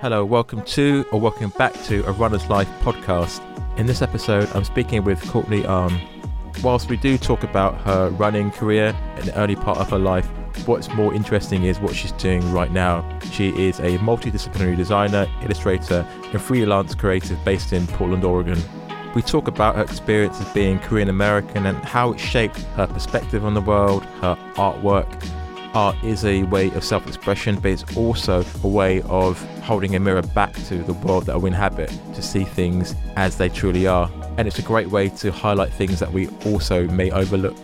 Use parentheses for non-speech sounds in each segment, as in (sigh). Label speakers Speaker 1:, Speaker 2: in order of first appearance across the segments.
Speaker 1: Hello, welcome to or welcome back to a Runner's Life podcast. In this episode, I'm speaking with Courtney Ahn. Whilst we do talk about her running career in the early part of her life, what's more interesting is what she's doing right now. She is a multidisciplinary designer, illustrator, and freelance creative based in Portland, Oregon. We talk about her experience as being Korean American and how it shaped her perspective on the world, her artwork. Art is a way of self expression, but it's also a way of holding a mirror back to the world that we inhabit to see things as they truly are. And it's a great way to highlight things that we also may overlook.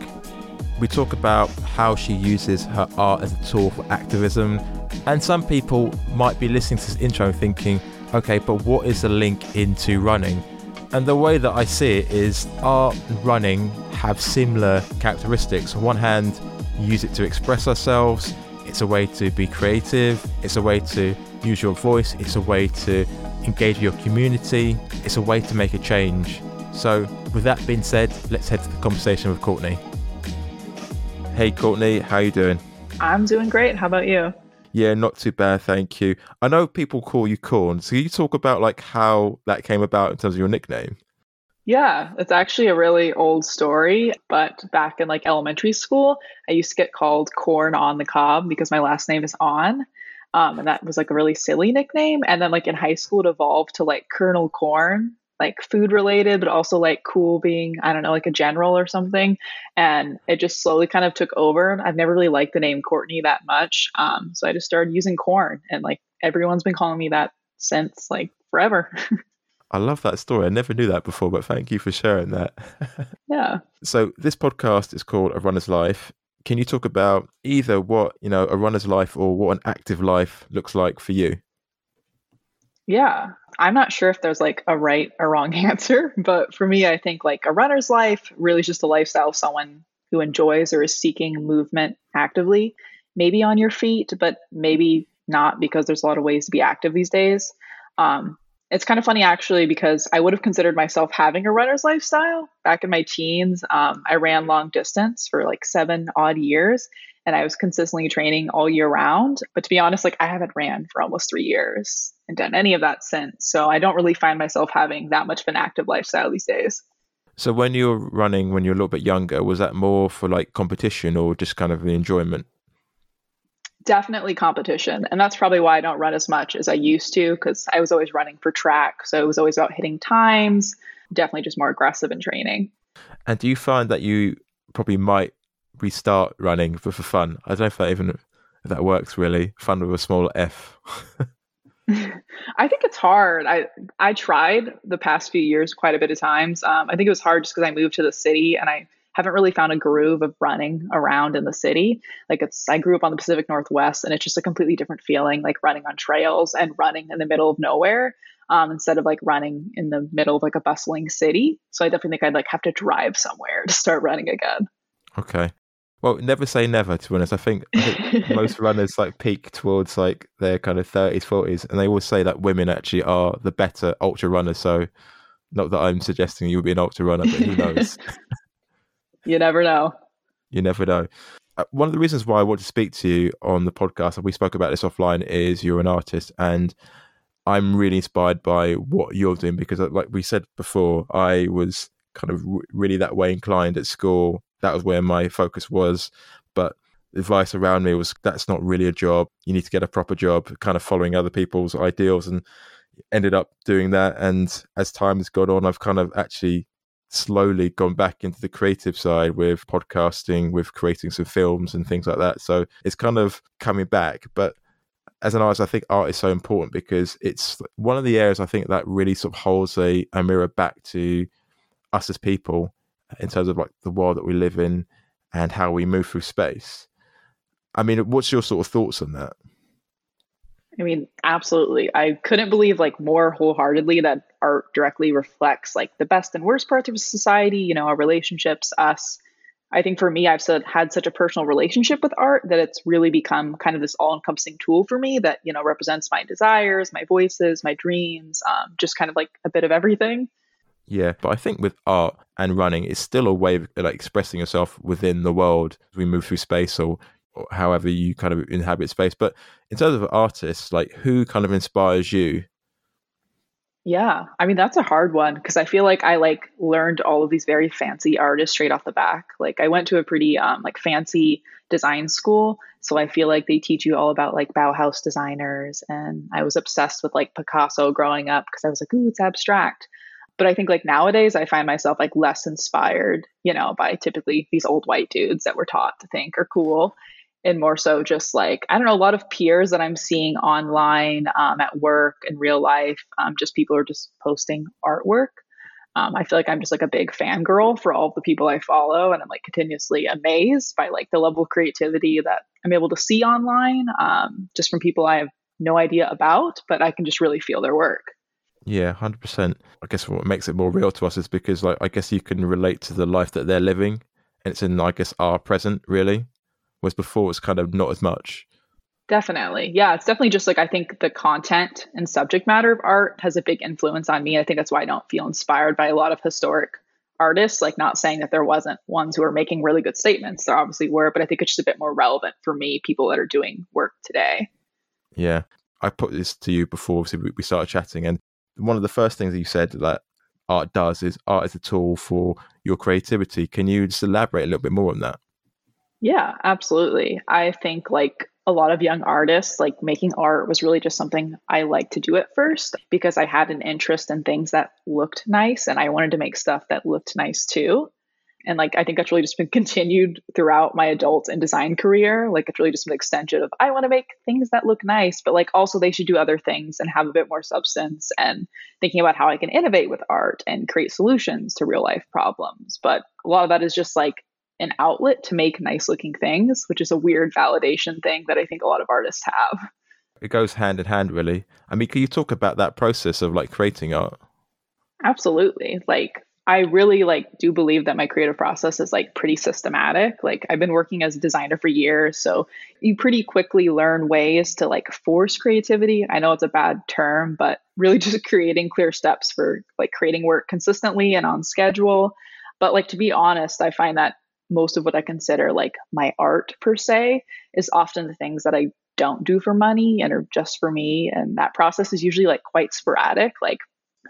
Speaker 1: We talk about how she uses her art as a tool for activism. And some people might be listening to this intro thinking, okay, but what is the link into running? And the way that I see it is art and running have similar characteristics. On one hand, use it to express ourselves, it's a way to be creative, it's a way to use your voice, it's a way to engage your community, it's a way to make a change. So, with that being said, let's head to the conversation with Courtney. Hey Courtney, how you doing?
Speaker 2: I'm doing great. How about you?
Speaker 1: Yeah, not too bad, thank you. I know people call you Courn, so can you talk about like how that came about in terms of your nickname?
Speaker 2: Yeah, it's actually a really old story, but back in like elementary school, I used to get called Corn on the Cob because my last name is Ahn. Um, and that was like a really silly nickname. And then like in high school, it evolved to like Colonel Corn, like food related, but also like cool being, I don't know, like a general or something. And it just slowly kind of took over. I've never really liked the name Courtney that much. Um, so I just started using Courn and like everyone's been calling me that since like forever. (laughs)
Speaker 1: I love that story. I never knew that before, but thank you for sharing that. (laughs)
Speaker 2: yeah.
Speaker 1: So this podcast is called A Runner's Life. Can you talk about either what, you know, a runner's life or what an active life looks like for you?
Speaker 2: Yeah. I'm not sure if there's like a right or wrong (laughs) answer, but for me, I think like a runner's life really is just a lifestyle of someone who enjoys or is seeking movement actively, maybe on your feet, but maybe not because there's a lot of ways to be active these days. Um, it's kind of funny actually because I would have considered myself having a runner's lifestyle back in my teens. Um, I ran long distance for like seven odd years and I was consistently training all year round. But to be honest, like I haven't ran for almost three years and done any of that since. So I don't really find myself having that much of an active lifestyle these days.
Speaker 1: So when you were running when you were a little bit younger, was that more for like competition or just kind of the enjoyment?
Speaker 2: Definitely competition. And that's probably why I don't run as much as I used to because I was always running for track. So it was always about hitting times, definitely just more aggressive in training.
Speaker 1: And do you find that you probably might restart running for, for fun? I don't know if that even if that works really. Fun with a small F. (laughs)
Speaker 2: I think it's hard. I I tried the past few years quite a bit of times. Um, I think it was hard just because I moved to the city and I haven't really found a groove of running around in the city. Like it's I grew up on the Pacific Northwest and it's just a completely different feeling like running on trails and running in the middle of nowhere. Um, instead of like running in the middle of like a bustling city. So I definitely think I'd like have to drive somewhere (laughs) to start running again.
Speaker 1: Okay. Well, never say never. To be honest, I think, I think most (laughs) runners like peak towards like their kind of thirties, forties, and they always say that women actually are the better ultra runners. So, not that I'm suggesting you would be an ultra runner, but who (laughs) knows?
Speaker 2: You never know.
Speaker 1: You never know. Uh, one of the reasons why I want to speak to you on the podcast, and we spoke about this offline, is you're an artist, and I'm really inspired by what you're doing because, uh, like we said before, I was kind of really that way inclined at school. That was where my focus was, but advice around me was that's not really a job. You need to get a proper job, kind of following other people's ideals, and ended up doing that. And as time has gone on, I've kind of actually slowly gone back into the creative side with podcasting, with creating some films and things like that. So it's kind of coming back. But as an artist, I think art is so important because it's one of the areas I think that really sort of holds a, a mirror back to us as people in terms of like the world that we live in and how we move through space. I mean, what's your sort of thoughts on that?
Speaker 2: I mean, absolutely. I couldn't believe like more wholeheartedly that art directly reflects like the best and worst parts of society, you know, our relationships, us. I think for me, I've had such a personal relationship with art that it's really become kind of this all encompassing tool for me that, you know, represents my desires, my voices, my dreams, um, just kind of like a bit of everything.
Speaker 1: Yeah, but I think with art and running, it's still a way of like expressing yourself within the world as we move through space or however you kind of inhabit space. But in terms of artists, like who kind of inspires you?
Speaker 2: Yeah, I mean that's a hard one because I feel like I like learned all of these very fancy artists straight off the back. Like I went to a pretty um like fancy design school, so I feel like they teach you all about like Bauhaus designers and I was obsessed with like Picasso growing up because I was like, "Ooh, it's abstract." But I think like nowadays I find myself like less inspired, you know, by typically these old white dudes that we're taught to think are cool and more so just like i don't know a lot of peers that i'm seeing online um, at work and real life um, just people are just posting artwork. Um, i feel like i'm just like a big fangirl for all the people i follow and i'm like continuously amazed by like the level of creativity that i'm able to see online um, just from people i have no idea about but i can just really feel their work.
Speaker 1: Yeah 100% i guess what makes it more real to us is because like i guess you can relate to the life that they're living and it's in i guess our present really whereas before it's kind of not as much.
Speaker 2: Definitely. Yeah, it's definitely just like I think the content and subject matter of art has a big influence on me. I think that's why I don't feel inspired by a lot of historic artists. Like, not saying that there wasn't ones who are making really good statements. There obviously were, but I think it's just a bit more relevant for me, people that are doing work today.
Speaker 1: Yeah. I put this to you before so we started chatting, and one of the first things that you said that art does is art is a tool for your creativity. Can you just elaborate a little bit more on that?
Speaker 2: Yeah, absolutely. I think like a lot of young artists, like making art was really just something I liked to do at first because I had an interest in things that looked nice and I wanted to make stuff that looked nice too. And like I think that's really just been (laughs) continued throughout my adult and design career. Like it's really just an extension of I want to make things that look nice, but like also they should do other things and have a bit more substance and thinking about how I can innovate with art and create solutions to real life problems. But a lot of that is just like an outlet to make nice looking things, which is a weird validation thing that I think a lot of artists have.
Speaker 1: It goes hand in hand, really. I mean, can you talk about that process of like creating art?
Speaker 2: Absolutely. Like, I really like do believe that my creative process is like pretty systematic. Like I've been working as a designer for years, so you pretty quickly learn ways to like force creativity. I know it's a bad term, but really (laughs) just creating clear steps for like creating work consistently and on schedule. But like to be honest, I find that most of what I consider like my art per se is often the things that I don't do for money and are just for me. And that process is usually like quite sporadic. Like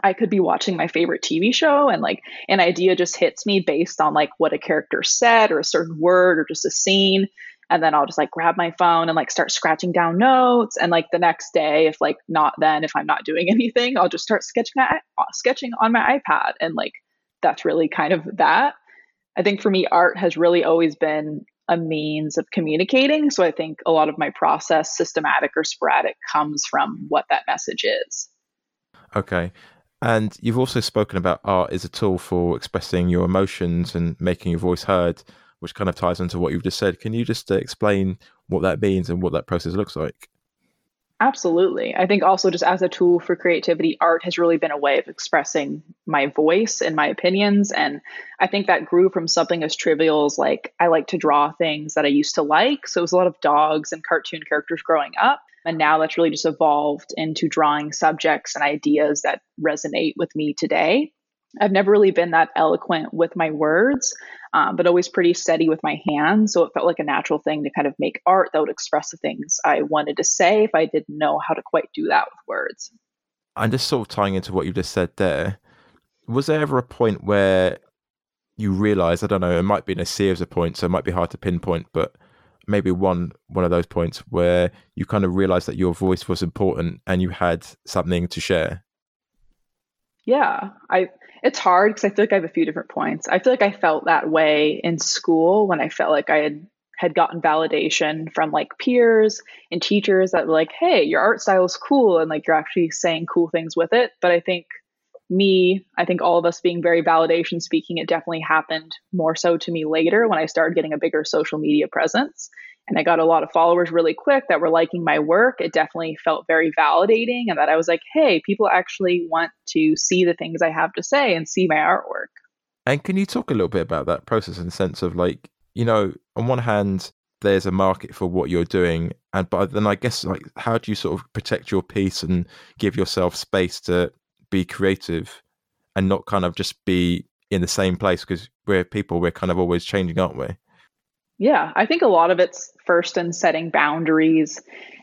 Speaker 2: I could be watching my favorite TV show and like an idea just hits me based on like what a character said or a certain word or just a scene. And then I'll just like grab my phone and like start scratching down notes. And like the next day, if like not then, if I'm not doing (laughs) anything, I'll just start sketching sketching on my iPad. And like that's really kind of that. I think for me, art has really always been a means of communicating. So I think a lot of my process, systematic or sporadic, comes from what that message is.
Speaker 1: Okay. And you've also spoken about art as a tool for expressing your emotions and making your voice heard, which kind of ties into what you've just said. Can you just explain what that means and what that process looks like?
Speaker 2: Absolutely. I think also just as a tool for creativity, art has really been a way of expressing my voice and my opinions. And I think that grew from something as trivial as like I like to draw things that I used to like. So it was a lot of dogs and cartoon characters growing up. And now that's really just evolved into drawing subjects and ideas that resonate with me today. I've never really been that eloquent with my words, um, but always pretty steady with my hands. So it felt like a natural thing to kind of make art that would express the things I wanted to say if I didn't know how to quite do that with words.
Speaker 1: And just sort of tying into what you just said there, was there ever a point where you realized, I don't know, it might be in a series of points, so it might be hard to pinpoint, but maybe one one of those points where you kind of realized that your voice was important and you had something to share?
Speaker 2: Yeah, I it's hard because I feel like I have a few different points. I feel like I felt that way in school when I felt like I had had gotten validation from like peers and teachers that were like, "Hey, your art style is cool," and like you're actually saying cool things with it. But I think me, I think all of us being very validation speaking, it definitely happened more so to me later when I started getting a bigger social media presence and I got a lot of followers really quick that were liking my work, it definitely felt very validating. And that I was like, hey, people actually want to see the things I have to say and see my artwork.
Speaker 1: And can you talk a little bit about that process in the sense of like, you know, on one hand, there's a market for what you're doing, and but then I guess like, how do you sort of protect your peace and give yourself space to be creative and not kind of just be in the same place because we're people, we're kind of always changing, aren't we?
Speaker 2: Yeah, I think a lot of it's first in setting boundaries.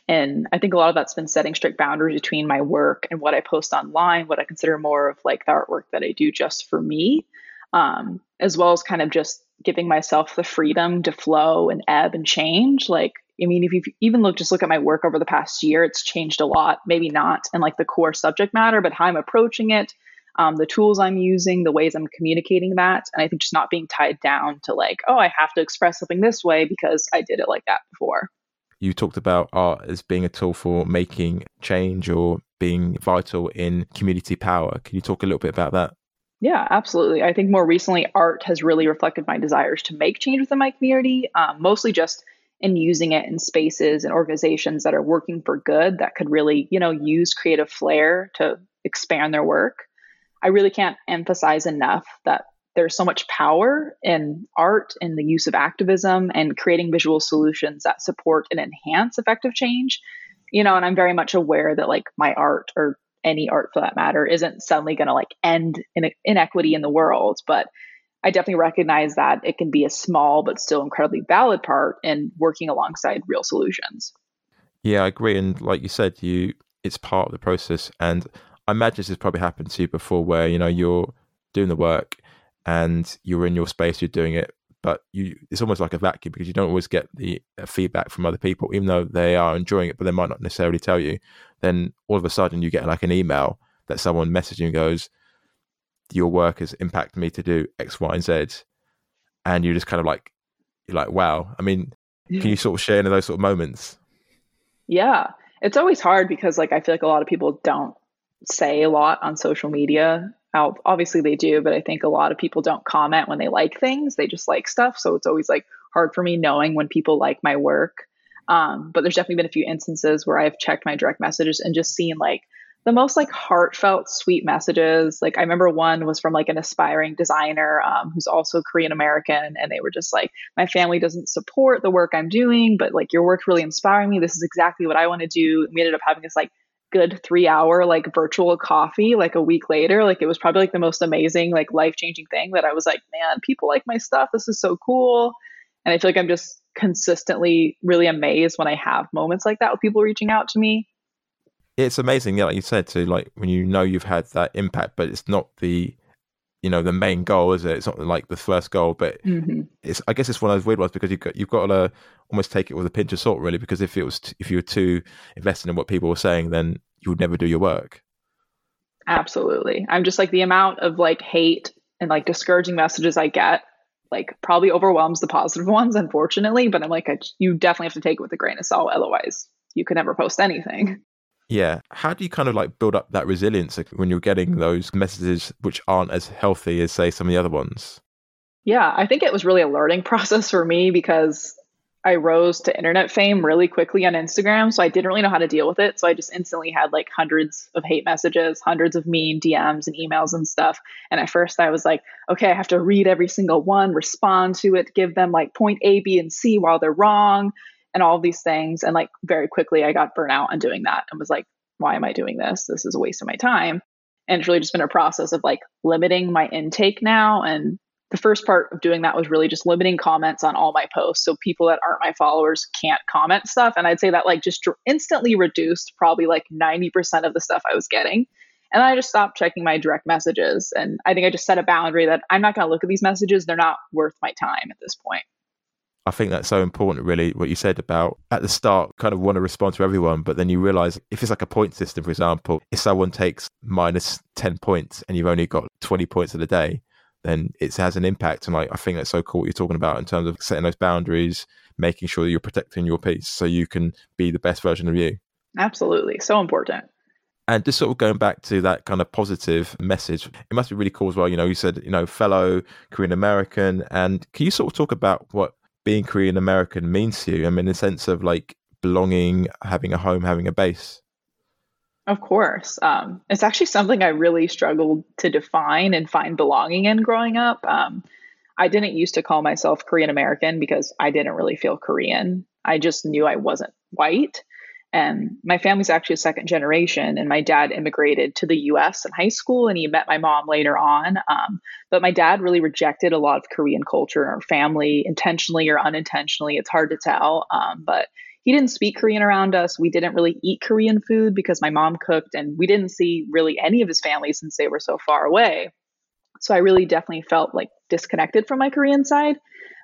Speaker 2: And I think a lot of that's been setting strict boundaries between my work and what I post online, what I consider more of like the artwork that I do just for me, um, as well as kind of just giving myself the freedom to flow and ebb and change. Like, I mean, if you even look, just look at my work over the past year, it's changed a lot. Maybe not in like the core subject matter, but how I'm approaching it, um, the tools I'm using, the ways I'm communicating that. And I think just not being tied down to like, oh, I have to express something this way because I did it like that before.
Speaker 1: You talked about art as being a tool for making change or being vital in community power. Can you talk a little bit about that?
Speaker 2: Yeah, absolutely. I think more recently, art has really reflected my desires to make change within my community, um, mostly just in using it in spaces and organizations that are working for good that could really, you know, use creative flair to expand their work. I really can't emphasize enough that there's so much power in art and the use of activism and creating visual solutions that support and enhance effective change. You know, and I'm very much aware that like my art or any art for that matter isn't suddenly going to like end in inequity in the world, but I definitely recognize that it can be a small but still incredibly valid part in working alongside real solutions.
Speaker 1: Yeah, I agree. And like you said, you it's part of the process. And I imagine this has probably happened to you before where, you know, you're doing the work and you're in your space, you're doing it, but you it's almost like a vacuum because you don't always get the uh, feedback from other people, even though they are enjoying it, but they might not necessarily tell you. Then all of a sudden you get like an email that someone messaging you and goes, Your work has impacted me to do X, Y, and Z. And you're just kind of like you're like, wow. I mean, can you sort of share any of those sort of moments?
Speaker 2: Yeah. It's always hard because like I feel like a lot of people don't say a lot on social media obviously they do, but I think a lot of people don't comment when they like things. They just like stuff. So it's always like hard for me knowing when people like my work. Um, but there's definitely been a few instances where I've checked my direct messages and just seen like the most like heartfelt, sweet messages. Like I remember one was from like an aspiring designer um, who's also Korean American, and they were just like, "My family doesn't support the work I'm doing, but like your work's really inspiring me. This is exactly what I want to do." And we ended up having this like good three hour like virtual coffee like a week later like it was probably like the most amazing like life changing thing that i was like man people like my stuff. This is so cool. And i feel like i'm just consistently really amazed when i have moments like that with people reaching out to me.
Speaker 1: It's amazing yeah like you said to like when you know you've had that impact but it's not the you know the main goal is it? It's not like the first goal but mm-hmm. it's i guess it's one of those weird ones because you've got you've got to almost take it with a pinch of salt really because if it was t- if you were too invested in what people were saying then you would never do your work.
Speaker 2: Absolutely. I'm just like the amount of like hate and like discouraging messages i get like probably overwhelms the positive (laughs) ones unfortunately but i'm like I, you definitely have to take it with a grain of salt otherwise you could never post anything
Speaker 1: yeah. How do you kind of like build up that resilience when you're getting mm. those messages which aren't as healthy as, say, some of the other ones?
Speaker 2: Yeah, I think it was really a learning (laughs) process for me because I rose to internet fame really quickly on Instagram. So I didn't really know how to deal with it. So I just instantly had like hundreds of hate messages, hundreds of mean DMs and emails and stuff. And at first I was like, okay, I have to read every single one, respond to it, give them like point A, B, and C while they're wrong and all these things. And like very quickly, I got burnt out on doing that and was like, why am I doing this? This is a waste of my time. And it's really just been a process of like limiting my intake now. And the first part of doing that was really just limiting comments on all my posts. So people that aren't my followers can't comment stuff. And I'd say that like just instantly reduced probably like 90% of the stuff I was getting. And I just stopped checking my direct messages. And I think I just set a boundary that I'm not going to look at these messages. They're not worth my time at this point.
Speaker 1: I think that's so important, really, what you said about at the start, kind of want to respond to everyone, but then you realize if it's like a point system, for example, if someone takes minus 10 points and you've only got 20 points of the day, then it has an impact. And like, I think that's so cool what you're talking about in terms of setting those boundaries, making sure that you're protecting your peace so you can be the best version of you.
Speaker 2: Absolutely. So important.
Speaker 1: And just sort of going back to that kind of positive message, it must be really cool as well. You know, you said, you know, fellow Korean American. And can you sort of talk about what being Korean American means to you? I mean, the sense of like belonging, having a home, having a base.
Speaker 2: Of course. Um, it's actually something I really struggled to define and find belonging in growing up. Um, I didn't used to call myself Korean American because I didn't really feel Korean. I just knew I wasn't white. And my family's actually a second generation, and my dad immigrated to the US in high school, and he met my mom later on. Um, but my dad really rejected a lot of Korean culture our family, intentionally or unintentionally. It's hard to tell. Um, but he didn't speak Korean around us. We didn't really eat Korean food because my mom cooked, and we didn't see really any of his family since they were so far away. So I really definitely felt like disconnected from my Korean side.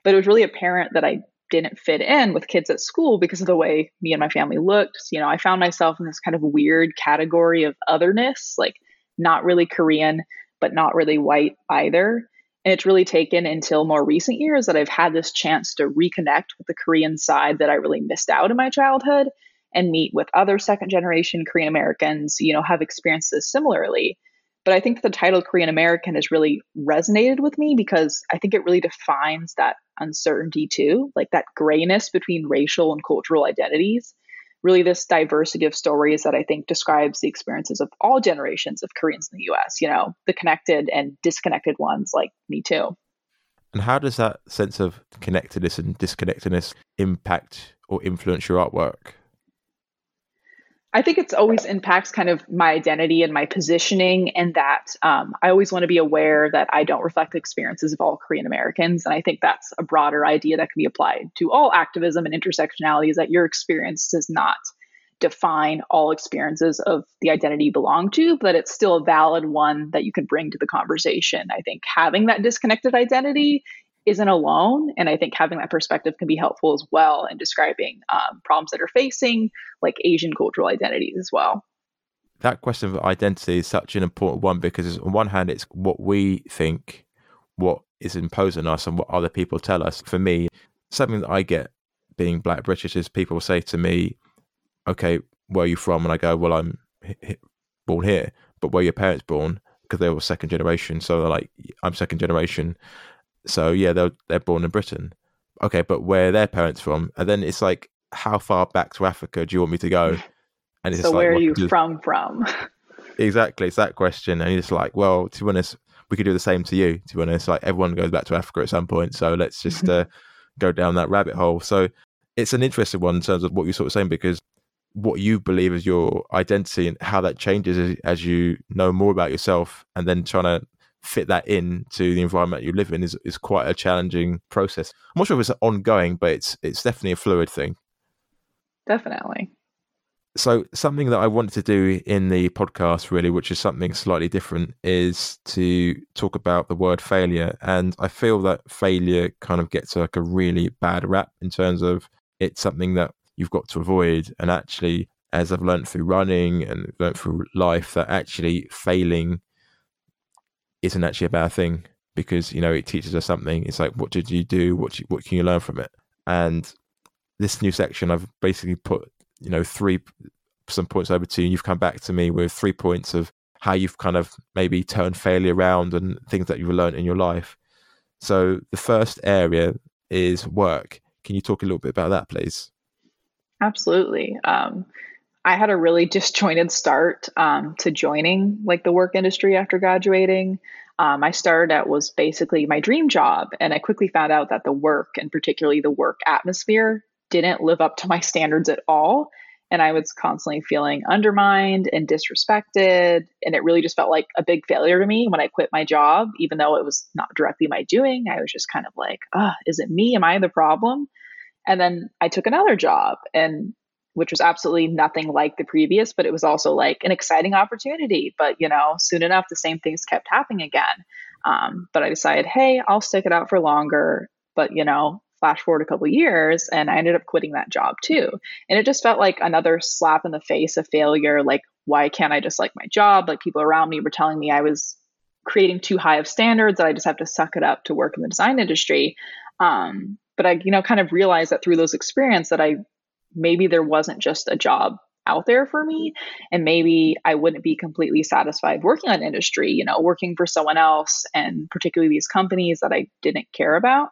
Speaker 2: But it was really apparent that I didn't fit in with kids at school because of the way me and my family looked. You know, I found myself in this kind of weird category of otherness, like not really Korean, but not really white either. And it's really taken until more recent years that I've had this chance to reconnect with the Korean side that I really missed out in my childhood and meet with other second generation Korean Americans, you know, have experienced this similarly. But I think the title Korean American has really resonated with me because I think it really defines that uncertainty too, like that grayness between racial and cultural identities really this diversity of stories that I think describes the experiences of all generations of Koreans in the US, you know, the connected and disconnected ones like me too.
Speaker 1: And how does that sense of connectedness and disconnectedness impact or influence your artwork?
Speaker 2: I think it's always impacts kind of my identity and my positioning, and that um, I always want to be aware that I don't reflect the experiences of all Korean Americans. And I think that's a broader idea that can be applied to all activism and intersectionality is that your experience does not define all experiences of the identity you belong to, but it's still a valid one that you can bring to the conversation. I think having that disconnected identity isn't alone. And I think having that perspective can be helpful as well in describing um, problems that are facing, like Asian cultural identities as well.
Speaker 1: That question of identity is such an important one because, on one hand, it's what we think, what is imposed on us, and what other people tell us. For me, something that I get being black British is people say to me, okay, where are you from? And I go, well, I'm born here, but where your parents born? Because they were second generation. So they're like, I'm second generation. So yeah, they're they're born in Britain. Okay, but where are their parents from? And then it's like, how far back to Africa do you want me to go? (laughs)
Speaker 2: And it's so like, where are you from? From (laughs)
Speaker 1: exactly, it's that question, and it's like, well, to be honest, we could do the same to you. To be honest, like everyone goes back to Africa at some point, so let's just (laughs) uh, go down that rabbit hole. So it's an interesting one in terms of what you're sort of saying because what you believe is your identity and how that changes as, as you know more about yourself, and then trying to fit that in to the environment you live in is, is quite a challenging process. I'm not sure if it's ongoing, but it's it's definitely a fluid thing.
Speaker 2: Definitely.
Speaker 1: So something that I wanted to do in the podcast really, which is something slightly different, is to talk about the word failure. And I feel that failure kind of gets like a really bad rap in terms of it's something that you've got to avoid. And actually, as I've learned through running and learned through life, that actually failing isn't actually a bad thing because you know it teaches us something. It's like, what did you do? What you, what can you learn from it? And this new section, I've basically put you know three some points over to you. You've come back to me with three points of how you've kind of maybe turned failure around and things that you've learned in your life. So the first area is work. Can you talk a little bit about that, please?
Speaker 2: Absolutely. Um, I had a really (laughs) disjointed start um, to joining like the work industry after graduating. Um, I started at was basically my dream job, and I quickly found out that the work and particularly the work atmosphere didn't live up to my standards at all. And I was constantly feeling undermined and disrespected. And it really just felt like a big failure to me when I quit my job, even though it was not directly my doing. I was just kind of like, oh, is it me? Am I the problem? And then I took another job and which was absolutely nothing like the previous, but it was also like an exciting opportunity. But, you know, soon enough, the same things kept happening again. Um, but I decided, hey, I'll stick it out for longer. But, you know, flash forward a couple years and I ended up quitting that job too. And it just felt like another slap in the face of failure. Like, why can't I just like my job? Like, people around me were telling me I was creating too high of standards that I just have to suck it up to work in the design industry. Um, but I, you know, kind of realized that through those experiences that I maybe there wasn't just a job out there for me and maybe i wouldn't be completely satisfied working on industry you know working for someone else and particularly these companies that i didn't care about.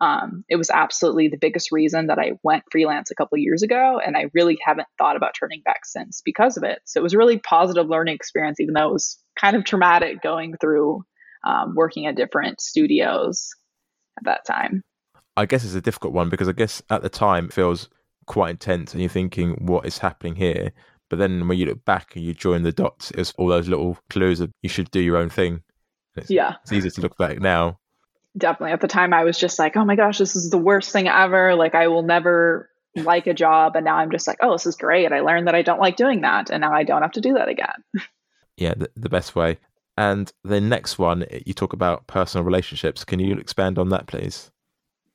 Speaker 2: Um, it was absolutely the biggest reason that i went freelance a couple years ago and i really haven't thought about turning back since because of it. So it was a really positive learning experience even though it was kind of traumatic going through um, working at different studios at that time.
Speaker 1: I guess it's a difficult one because i guess at the time it feels quite intense and you're thinking, what is happening here? But then when you look back and you join the dots, it's all those little clues of you should do your own thing. It's,
Speaker 2: yeah.
Speaker 1: It's easier to look back now.
Speaker 2: Definitely. At the time, I was just like, oh my gosh, this is the worst thing ever. Like, I will never like a job. And now I'm just like, oh, this is great. I learned that I don't like doing that. And now I don't have to do that again. (laughs)
Speaker 1: yeah, the, the best way. And the next one, you talk about personal relationships. Can you expand on that, please?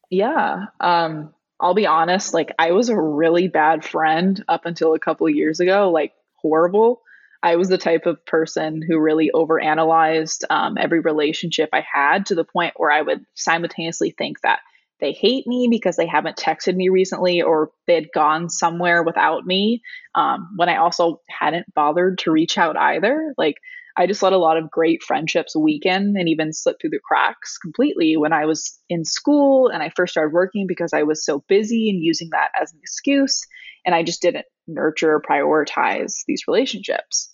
Speaker 2: Yeah. Um, I'll be honest, like I was a really bad friend up until a couple years ago, like horrible. I was the type of person who really overanalyzed um, every relationship I had to the point where I would simultaneously think that they hate me because they haven't texted me recently or they had gone somewhere without me um, when I also hadn't bothered to reach out either. Like, I just let a lot of great friendships weaken and even slip through the cracks completely when I was in school and I first started working because I was so busy and using that as an excuse. And I just didn't nurture or prioritize these relationships.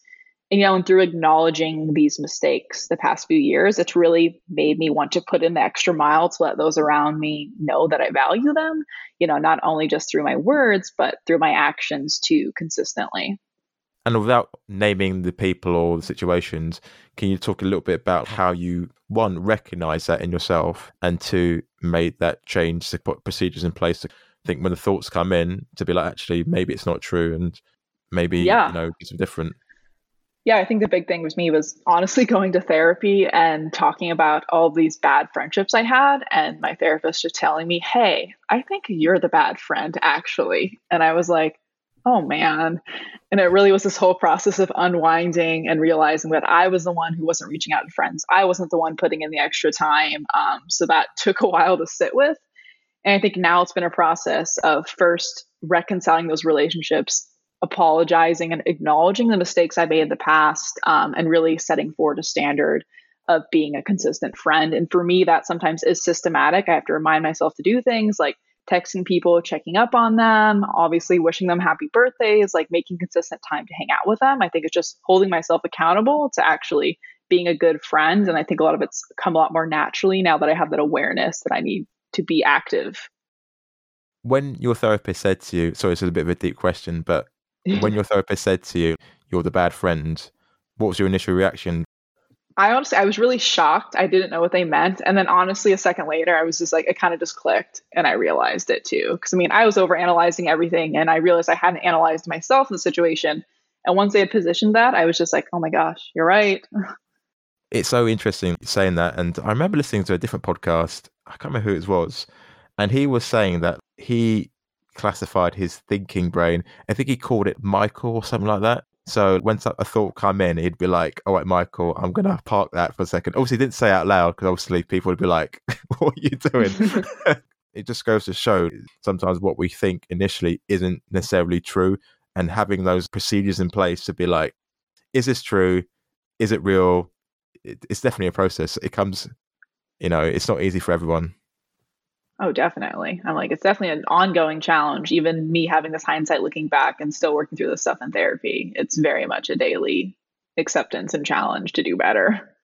Speaker 2: And, you know, and through acknowledging these mistakes the past few years, it's really made me want to put in the extra mile to let those around me know that I value them, you know, not only just through my words, but through my actions too, consistently.
Speaker 1: And without naming the people or the situations, can you talk a little bit about how you, one, recognize that in yourself, and two, made that change to put procedures in place to think when the thoughts come in to be like, actually, maybe it's not true and maybe, yeah. you know, it's different.
Speaker 2: Yeah, I think the big thing with me was honestly going to therapy and talking about all these bad friendships I had, and my therapist just telling me, hey, I think you're the bad friend, actually. And I was like, oh man. And it really was this whole process of unwinding and realizing that I was the one who wasn't reaching out to friends. I wasn't the one putting in the extra time. Um, so that (laughs) took a while to sit with. And I think now it's been a process of first reconciling those relationships, apologizing and acknowledging the mistakes I made in the past, um, and really setting forward a standard of being a consistent friend. And for me, that sometimes is systematic. I have to remind myself to do things like texting people, checking up on them, obviously wishing them happy birthdays, like making consistent time to hang out with them. I think it's just holding myself accountable to actually being a good friend. And I think a lot of it's come a lot more naturally now that I have that awareness that I need to be active.
Speaker 1: When your therapist said to you, sorry, this is a bit of a deep question, but (laughs) when your therapist said to you, you're the bad friend, what was your initial reaction?
Speaker 2: I honestly, I was really shocked. I didn't know what they meant. And then honestly, a second later, I was just like, it kind of just clicked and I realized it too. Cause I mean, I was over analyzing everything and I realized I hadn't analyzed myself in the situation. And once they had positioned that, I was just like, oh my gosh, you're right. (laughs)
Speaker 1: It's so interesting saying that. And I remember listening to a different podcast. I can't remember who it was. And he was saying that he classified his thinking brain. I think he called it Michael or something like that. So when a thought come in, he'd be like, "All right, Michael, I'm gonna park that for a second. Obviously, he didn't say out loud because obviously people would be like, (laughs) "What are you doing?" (laughs) (laughs) it just goes to show sometimes what we think initially isn't necessarily true, and having those procedures in place to be like, "Is this true? Is it real?" It's definitely a process. It comes, you know, it's not easy for everyone.
Speaker 2: Oh, definitely. I'm like, it's definitely an ongoing challenge. Even me having this hindsight looking back and still working through this stuff in therapy, it's very much a daily acceptance and challenge to do better.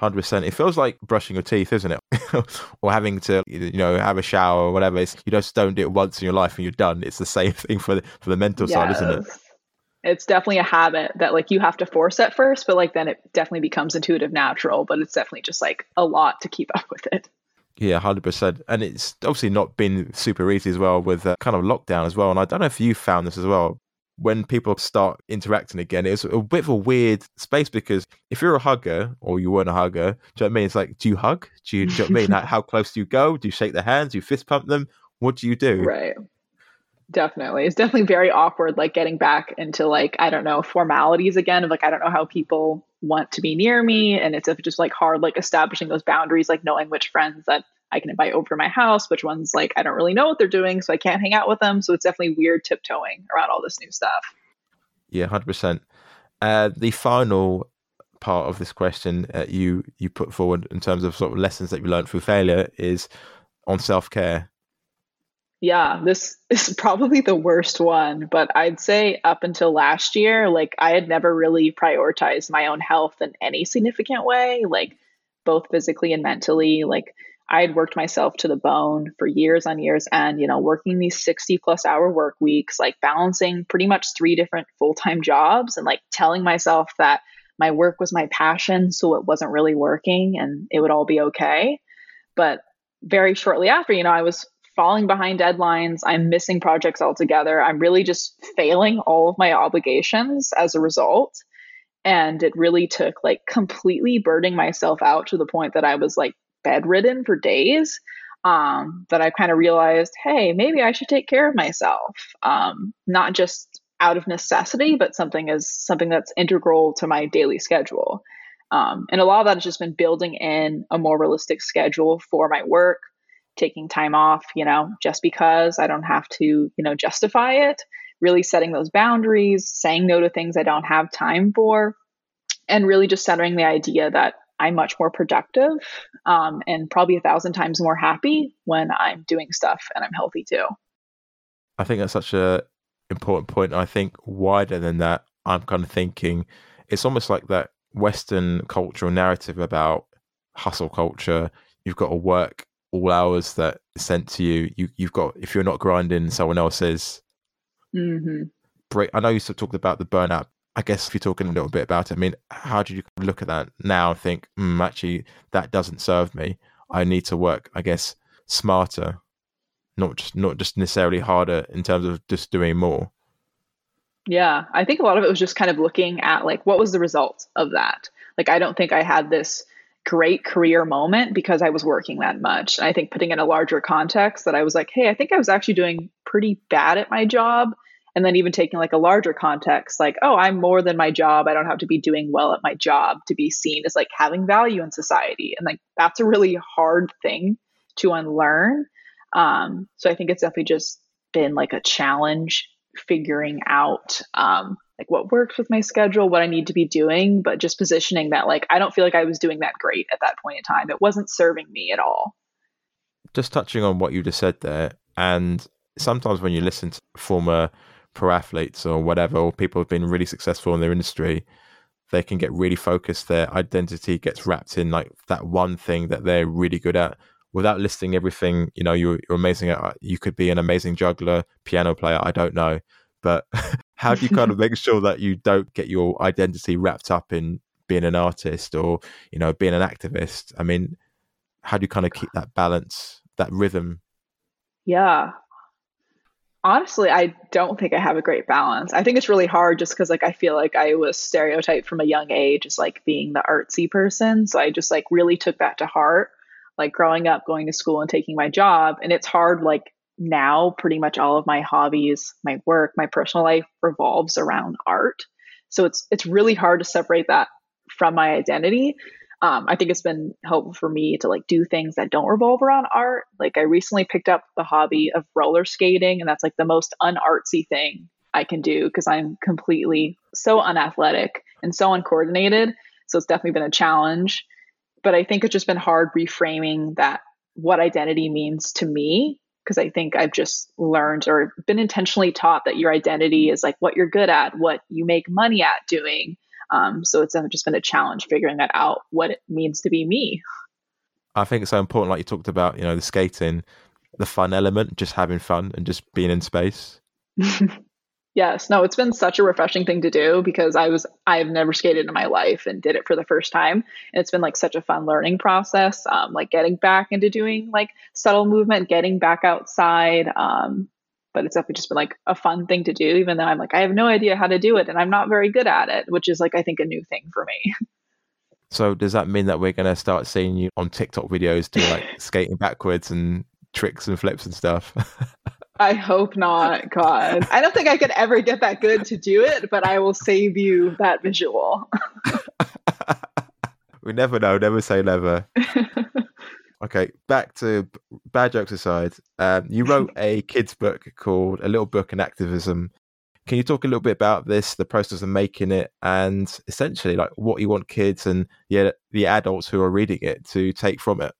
Speaker 1: 100%. It feels like brushing your teeth, isn't it? (laughs) or having to, you know, have a shower or whatever. It's, you just don't do it once in your life and you're done. It's the same (laughs) thing for the, for the mental yes. side, isn't it?
Speaker 2: It's definitely a habit that like you have to force at first, but like then it definitely becomes intuitive natural, but it's definitely just like a lot to keep up with it.
Speaker 1: Yeah, hundred percent, and it's obviously not been super easy as well with uh, kind of lockdown as well. And I don't know if you found this as well. When people start interacting again, it's a bit of a weird space because if you're a hugger or you weren't a hugger, do you know what I mean? It's like, do you hug? Do you, do you know what I mean? Like, (laughs) how close do you go? Do you shake their hands? Do you fist pump them? What do you do?
Speaker 2: Right. Definitely. It's definitely very awkward, like getting back into like, I don't know, formalities again of like, I don't know how people want to be near me. And it's just like hard, like establishing those boundaries, like knowing which friends that I can invite over to my house, which ones like I don't really know what they're doing, so I can't hang out with them. So it's definitely weird tiptoeing around all this new stuff.
Speaker 1: Yeah, hundred uh, percent. The final part of this question uh, you you put forward in terms of sort of lessons that you learned through failure is on self care.
Speaker 2: Yeah, this (laughs) is probably the worst one, but I'd say up until last year, like I had never really prioritized my own health in any significant way, like both physically and mentally. Like I had worked myself to the bone for years on years and, you know, working these 60 plus hour work weeks, like balancing pretty much three different full time jobs and like telling myself that my work was my passion. So it wasn't really working and it would all be okay. But very shortly after, you know, I was falling behind deadlines. I'm missing projects altogether. I'm really just failing all of my obligations as a result. And it really took like completely burning myself out to the point that I was like bedridden for days. Um, that I kind of realized, hey, maybe I should take care of myself, um, not just out of necessity, but something is something that's integral to my daily schedule. Um, and a lot of that has just been building in a more realistic schedule for my work, taking time off, you know, just because I don't have to, you know, justify it, really setting those boundaries, saying no to things I don't have time for, and really just centering the idea that I'm much more productive um, and probably a thousand times more happy when I'm doing stuff and I'm healthy too.
Speaker 1: I think that's such a important point. I think wider than that, I'm kind of thinking it's almost like that Western cultural narrative about hustle culture. You've got to work all hours that is sent to you. You you've got if you're not grinding, someone else is.
Speaker 2: Mm-hmm.
Speaker 1: Break. I know you sort of talked about the burnout. I guess if you're talking a little bit about it, I mean, how do you look at that now and think, mm, actually, that doesn't serve me. I need to work, I guess, smarter, not just not just necessarily harder in terms of just doing more.
Speaker 2: Yeah, I think a lot of it was just kind of looking at like what was the result of that. Like I don't think I had this great career moment because I was working that much. And I think putting in a larger context that I was like, hey, I think I was actually doing pretty bad at my job. And then even taking like a larger context, like, oh, I'm more than my job. I don't have to be doing well at my job to be seen as like having value in society. And like that's a really hard thing to unlearn. Um, so I think it's definitely just been like a challenge figuring out um, like what works with my schedule, what I need to be doing, but just positioning that like I don't feel like I was doing that great at that point in time. It wasn't serving me at all.
Speaker 1: Just touching on what you just said there, and sometimes when you listen to former pro athletes or whatever, or people who've been really successful in their industry, they can get really focused. Their identity gets wrapped in like that one thing that they're really good at without listing everything, you know, you're, you're amazing at, uh, you could be an amazing juggler, piano player, I don't know. But (laughs) how do you kind (laughs) of make sure that you don't get your identity wrapped up in being an artist or, you know, being an activist? I mean, how do you kind of keep that balance, that rhythm?
Speaker 2: Yeah. Honestly, I don't think I have a great balance. I think it's really hard just because like I feel like I was stereotyped from a young age as like being the artsy person. So I just like really took that to heart like growing up going to school and taking my job and it's hard like now pretty much all of my hobbies my work my personal life revolves around art. So it's it's really hard to separate that from my identity. Um, i think it's been helpful for me to like do things that don't revolve around art. Like i recently picked up the hobby of roller skating and that's like the most unartsy thing i can do because i'm completely so unathletic and so uncoordinated. So it's definitely been a challenge. But I think it's just been hard reframing that what identity means to me because I think I've just learned or been intentionally taught that your identity is like what you're good at, what you make money at doing. Um, so it's just been a challenge figuring that out, what it means to be me.
Speaker 1: I think it's so important, like you talked about, you know, the skating, the fun element, just having fun and just being in space. (laughs)
Speaker 2: Yes, no, it's been such a refreshing thing to do because I was I've never skated in my life and did it for the first time. And it's been like such a fun learning process. Um, like getting back into doing like subtle movement, getting back outside. Um, but it's definitely just been like a fun thing to do, even though I'm like, I have no idea how to do it and I'm not very good at it, which is like I think a new thing for me. (laughs)
Speaker 1: So does that mean that we're gonna start seeing you on TikTok videos doing like (laughs) skating backwards and tricks and flips and stuff? (laughs)
Speaker 2: I hope not. God, I don't think I could ever get that good to do it, but I will save you that visual. (laughs)
Speaker 1: we never know. Never say never. (laughs) okay, back to bad jokes aside. Um, you wrote a (laughs) kids' book called "A Little Book in Activism." Can you talk a little bit about this, the process of making it, and essentially like what you want kids and the the adults who are reading it to take from it?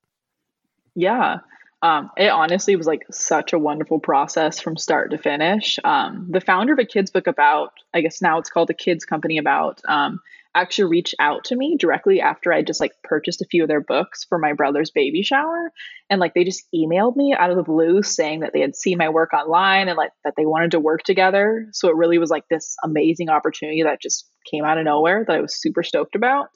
Speaker 2: Yeah. Um, it honestly was like such a wonderful process from start to finish. Um, the founder of a kids book about, I guess now it's called a kids company about, um, actually reached out to me directly after I just like purchased a few of their books for my brother's baby shower. And like they just emailed me out of the blue saying that they had seen my work online and like that they wanted to work together. So it really was like this amazing opportunity that just came out of nowhere that I was super stoked about.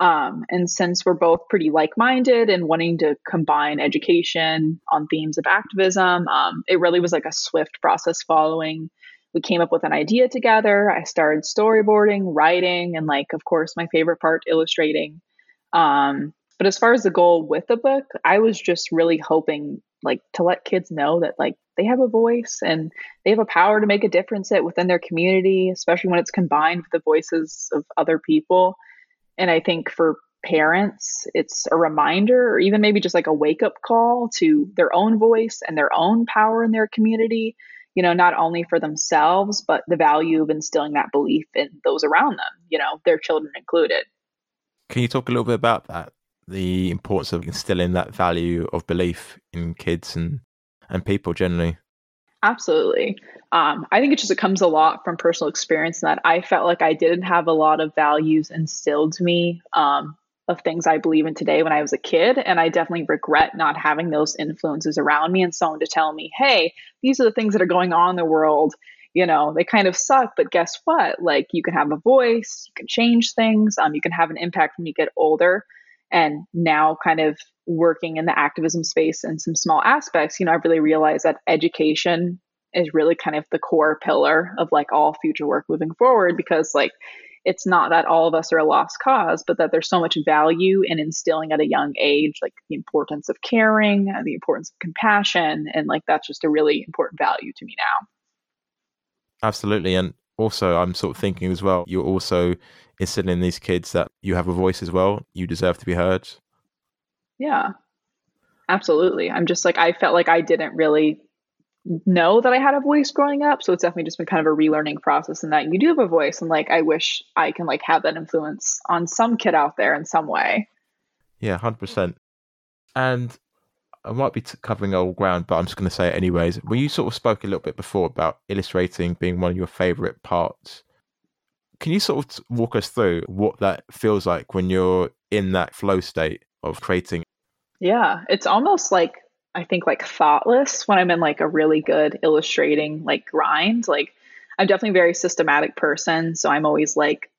Speaker 2: Um, and since we're both pretty like minded and wanting to combine education on themes of activism, um, it really was like a swift process following. We came up with an idea together. I started storyboarding, writing, and like, of course, my favorite part, illustrating. Um, but as far as the goal with the book, I was just really hoping like to let kids know that like they have a voice and they have a power to make a difference within their community, especially when it's combined with the voices of other people. And I think for parents, it's a reminder, or even maybe just like a wake up call to their own voice and their own power in their community, you know, not only for themselves, but the value of instilling that belief in those around them, you know, their children included.
Speaker 1: Can you talk a little bit about that? The importance of instilling that value of belief in kids and, and people generally.
Speaker 2: Absolutely. Um, I think it just it comes a lot from personal experience that I felt like I didn't have a lot of values instilled to me um, of things I believe in today when I was a kid. And I definitely regret not having those influences around me and someone to tell me, hey, these are the things that are going on in the world. You know, they kind of suck, but guess what? Like, you can have a voice, you can change things, um, you can have an impact when you get older. And now, kind of working in the activism space in some small aspects, you know, I've really realized that education is really kind of the core pillar of like all future work moving forward because like it's not that all of us are a lost cause, but that there's so much value in instilling at a young age, like the importance of caring and the importance of compassion. And like that's just a really important value to me now.
Speaker 1: Absolutely. And also, I'm sort of thinking as well, you're also instilling in these kids that you have a voice as well. You deserve to be heard.
Speaker 2: Yeah, absolutely. I'm just like, I felt like I didn't really know that I had a voice growing up. So it's definitely just been kind of a relearning process in that you do have a voice. And like, I wish I can like have that influence on some kid out there in some way.
Speaker 1: Yeah, 100%. And I might be t- covering old ground, but I'm just going to say it anyways. When you sort of spoke a little bit before about illustrating being one of your favorite parts, can you sort of walk us through what that feels like when you're in that flow state of creating?
Speaker 2: Yeah, it's almost like I think like thoughtless when I'm in like a really good illustrating like grind. Like I'm definitely a very systematic person, so I'm always like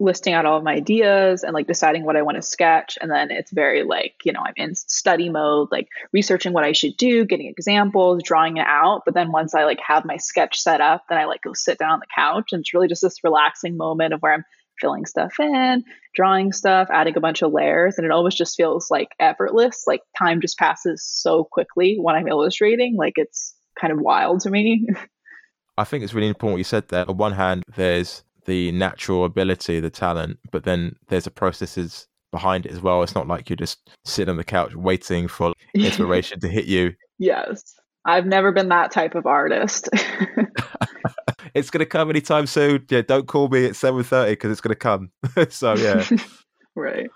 Speaker 2: listing out all of my ideas and like deciding what I want to sketch. And then it's very like, you know, I'm in study mode, like researching what I should do, getting examples, drawing it out. But then once I like have my sketch set up, then I like go sit down on the couch. And it's really just this relaxing moment of where I'm filling stuff in, drawing stuff, adding a bunch of layers. And it always just feels like effortless. Like time just passes so quickly when I'm illustrating. Like it's kind of wild to me. (laughs)
Speaker 1: I think it's really important what you said there. On one hand, there's the natural ability, the talent, but then there's the processes behind it as well. It's not like you're just sitting on the couch waiting for (laughs) inspiration to hit you.
Speaker 2: Yes. I've never been that type of artist. (laughs)
Speaker 1: it's going to come anytime soon. Yeah, don't call me at 7:30 because it's going to come. (laughs) so yeah. (laughs)
Speaker 2: right.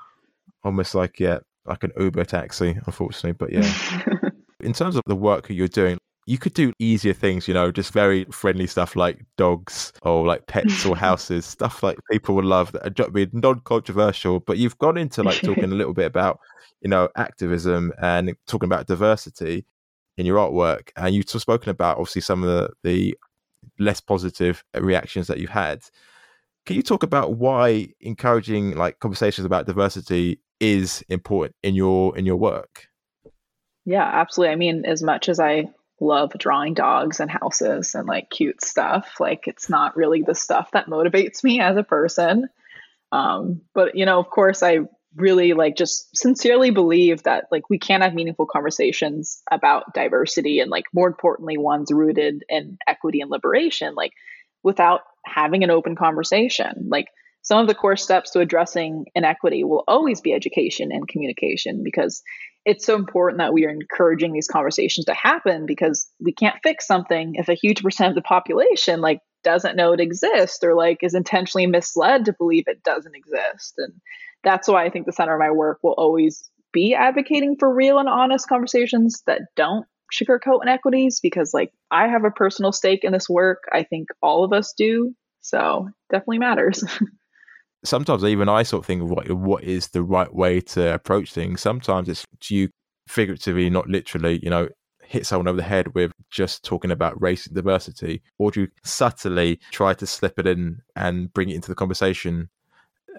Speaker 1: Almost like yeah, like an Uber taxi, unfortunately, but yeah. (laughs) In terms of the work that you're doing, you could do easier things, you know, just very friendly stuff like dogs or like pets or houses, stuff like people would love that are be non-controversial. But you've gone into like talking a little bit about, you know, activism and talking about diversity in your artwork, and you've spoken about obviously some of the, the less positive reactions that you've had. Can you talk about why encouraging like conversations about diversity is important in your in your work?
Speaker 2: Yeah, absolutely. I mean, as much as I love drawing dogs and houses and like cute stuff. Like it's not really the stuff that motivates me as a person. Um, but you know, of course, I really like just sincerely believe that like we can have meaningful conversations about diversity and like more importantly ones rooted in equity and liberation like without having an open conversation. Like some of the core steps to addressing inequity will always be education and communication because it's so important that we are encouraging these conversations to happen because we can't fix something if a huge percent of the population like doesn't know it exists or like is intentionally misled to believe it doesn't exist. And that's why i think the center of my work will always be advocating for real and honest conversations that don't sugarcoat inequities because like i have a personal stake in this work i think all of us do so definitely matters (laughs)
Speaker 1: sometimes even I sort of think what what is the right way to approach things. Sometimes it's do you figuratively, not literally, you know, hit someone over the head with just talking about race and diversity, or do you subtly try to slip it in and bring it into the conversation?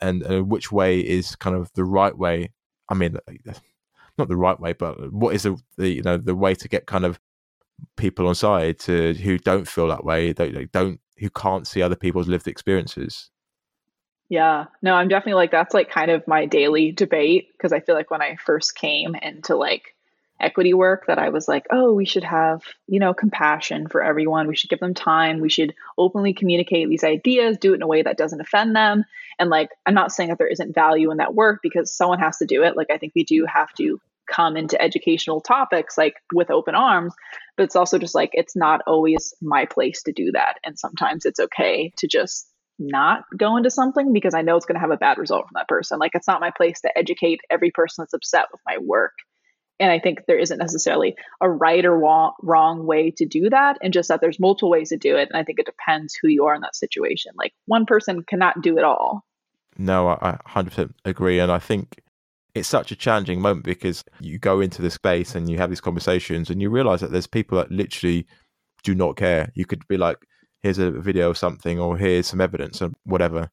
Speaker 1: And uh, which way is kind of the right way? I mean, not the right way, but what is the, the you know the way to get kind of people on side to who don't feel that way, don't, don't who can't see other people's lived experiences?
Speaker 2: Yeah, no, I'm definitely like that's like kind of my daily debate because I feel like when I first came into like equity work that I was like, oh, we should have, you know, compassion for everyone. We should give them time. We should openly communicate these ideas, do it in a way that doesn't offend them. And like, I'm not saying that there isn't value in that work because someone has to do it. Like, I think we do have to come into educational topics like with open arms, but it's also just like, it's not always my place to do that. And sometimes it's okay to just not go into something because I know it's going to have a bad result from that person. Like, it's not my place to educate every person that's upset with my work and I think there isn't necessarily a right or wrong way to do that, and just that there's multiple ways to do it. And I think it depends who you are in that situation. Like one person cannot do it all.
Speaker 1: No, I 100% agree. And I think it's such a challenging moment because you go into the space and you have these conversations and you realize that there's people that literally do not care. You could be like, here's a video of something or here's some evidence or whatever.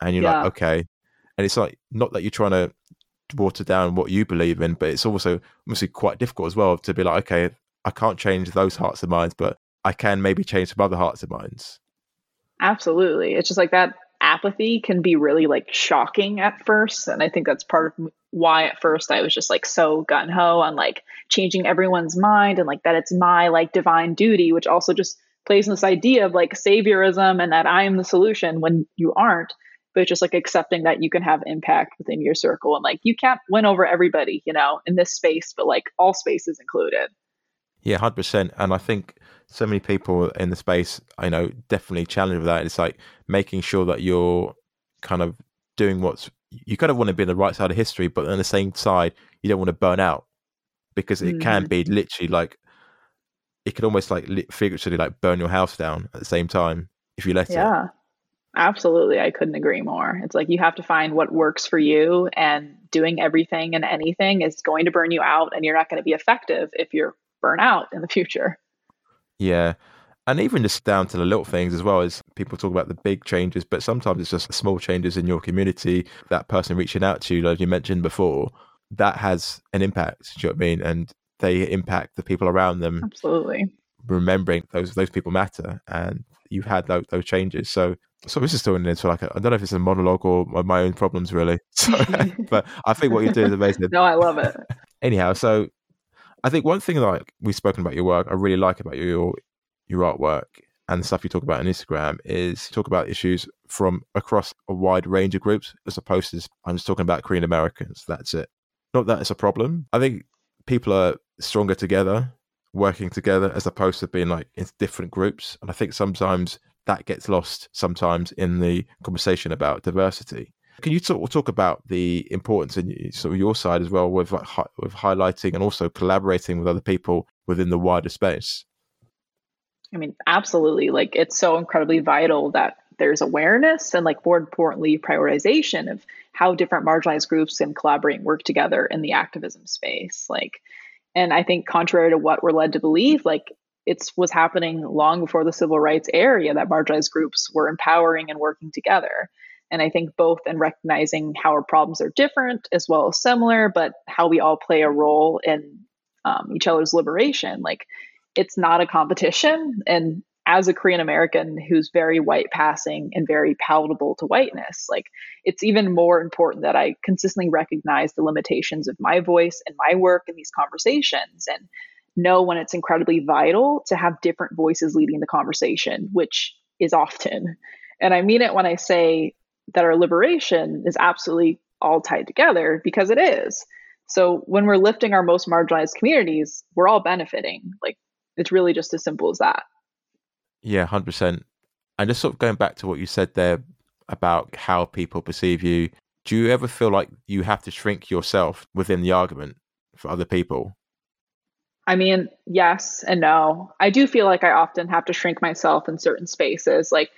Speaker 1: And you're yeah. like, okay. And it's like, not that you're trying to water down what you believe in, but it's also obviously quite difficult as well to be like, okay, I can't change those hearts and minds, but I can maybe change some other hearts and minds.
Speaker 2: Absolutely. It's just like that apathy can be really like shocking at first. And I think that's part of why at first I was just like so gun ho on like changing everyone's mind and like that it's my like divine duty, which also just plays in this idea of like saviorism and that I am the solution when you aren't but just like accepting that you can have impact within your circle and like you can't win over everybody, you know, in this space, but like all spaces included.
Speaker 1: Yeah, hundred percent. And I think so many people in the space, I know, definitely challenge with that. It's like making sure that you're kind of doing what's you kind of want to be on the right side of history, but on the same side, you don't want to burn out because it mm-hmm. can be literally like it could almost like figuratively like burn your house down at the same time if you let it.
Speaker 2: yeah. it. Absolutely. I couldn't agree more. It's like you have to find what works for you, and doing everything and anything is going to burn you out, and you're not going to be effective if you're burnt out in the future.
Speaker 1: Yeah. And even just down to the little things as well as people talk about the big changes, but sometimes it's just small changes in your community, that person reaching out to you, like you mentioned before, that has an impact. Do you know what I mean? And they impact the people around them.
Speaker 2: Absolutely.
Speaker 1: Remembering those those people matter and you've had those, those changes. So so this is still in into like I don't know if it's a monologue or my own problems really. (laughs) So, (laughs) but I think what you do is amazing.
Speaker 2: no, I love it. (laughs)
Speaker 1: Anyhow, so I think one thing like we've spoken about your work, I really like about your your artwork and the stuff you talk about on Instagram is talk about issues from across a wide range of groups as opposed to I'm just talking about Korean Americans. That's it. Not that it's a problem. I think people are stronger together, working together as opposed to being like in different groups. And I think sometimes that gets lost sometimes in the conversation about diversity. Can you talk, talk about the importance in sort of your side as well with like, hi, with highlighting and also collaborating with other people within the wider space?
Speaker 2: I mean, absolutely. Like it's so incredibly vital that there's awareness and like more importantly prioritization of how different marginalized groups can collaborate and work together in the activism space. Like and I think contrary to what we're led to believe, like it was happening long before the civil rights area that marginalized groups were empowering and working together. And I think both in recognizing how our problems are different as well as similar, but how we all play a role in um, each other's liberation. Like it's not a competition. And as a Korean American who's very white passing and very palatable to whiteness, like it's even more important that I consistently recognize the limitations of my voice and my work in these conversations and know when it's incredibly vital to have different voices leading the conversation, which is often. And I mean it when I say that our liberation is absolutely all tied together because it is. So when we're lifting our most marginalized communities, we're all benefiting. Like it's really just as simple as that.
Speaker 1: Yeah, 100%. And just sort of going back to what you said there about how people perceive you, do you ever feel like you have to shrink yourself within the argument for other people?
Speaker 2: I mean, yes and no. I do feel like I often have to shrink myself in certain spaces. Like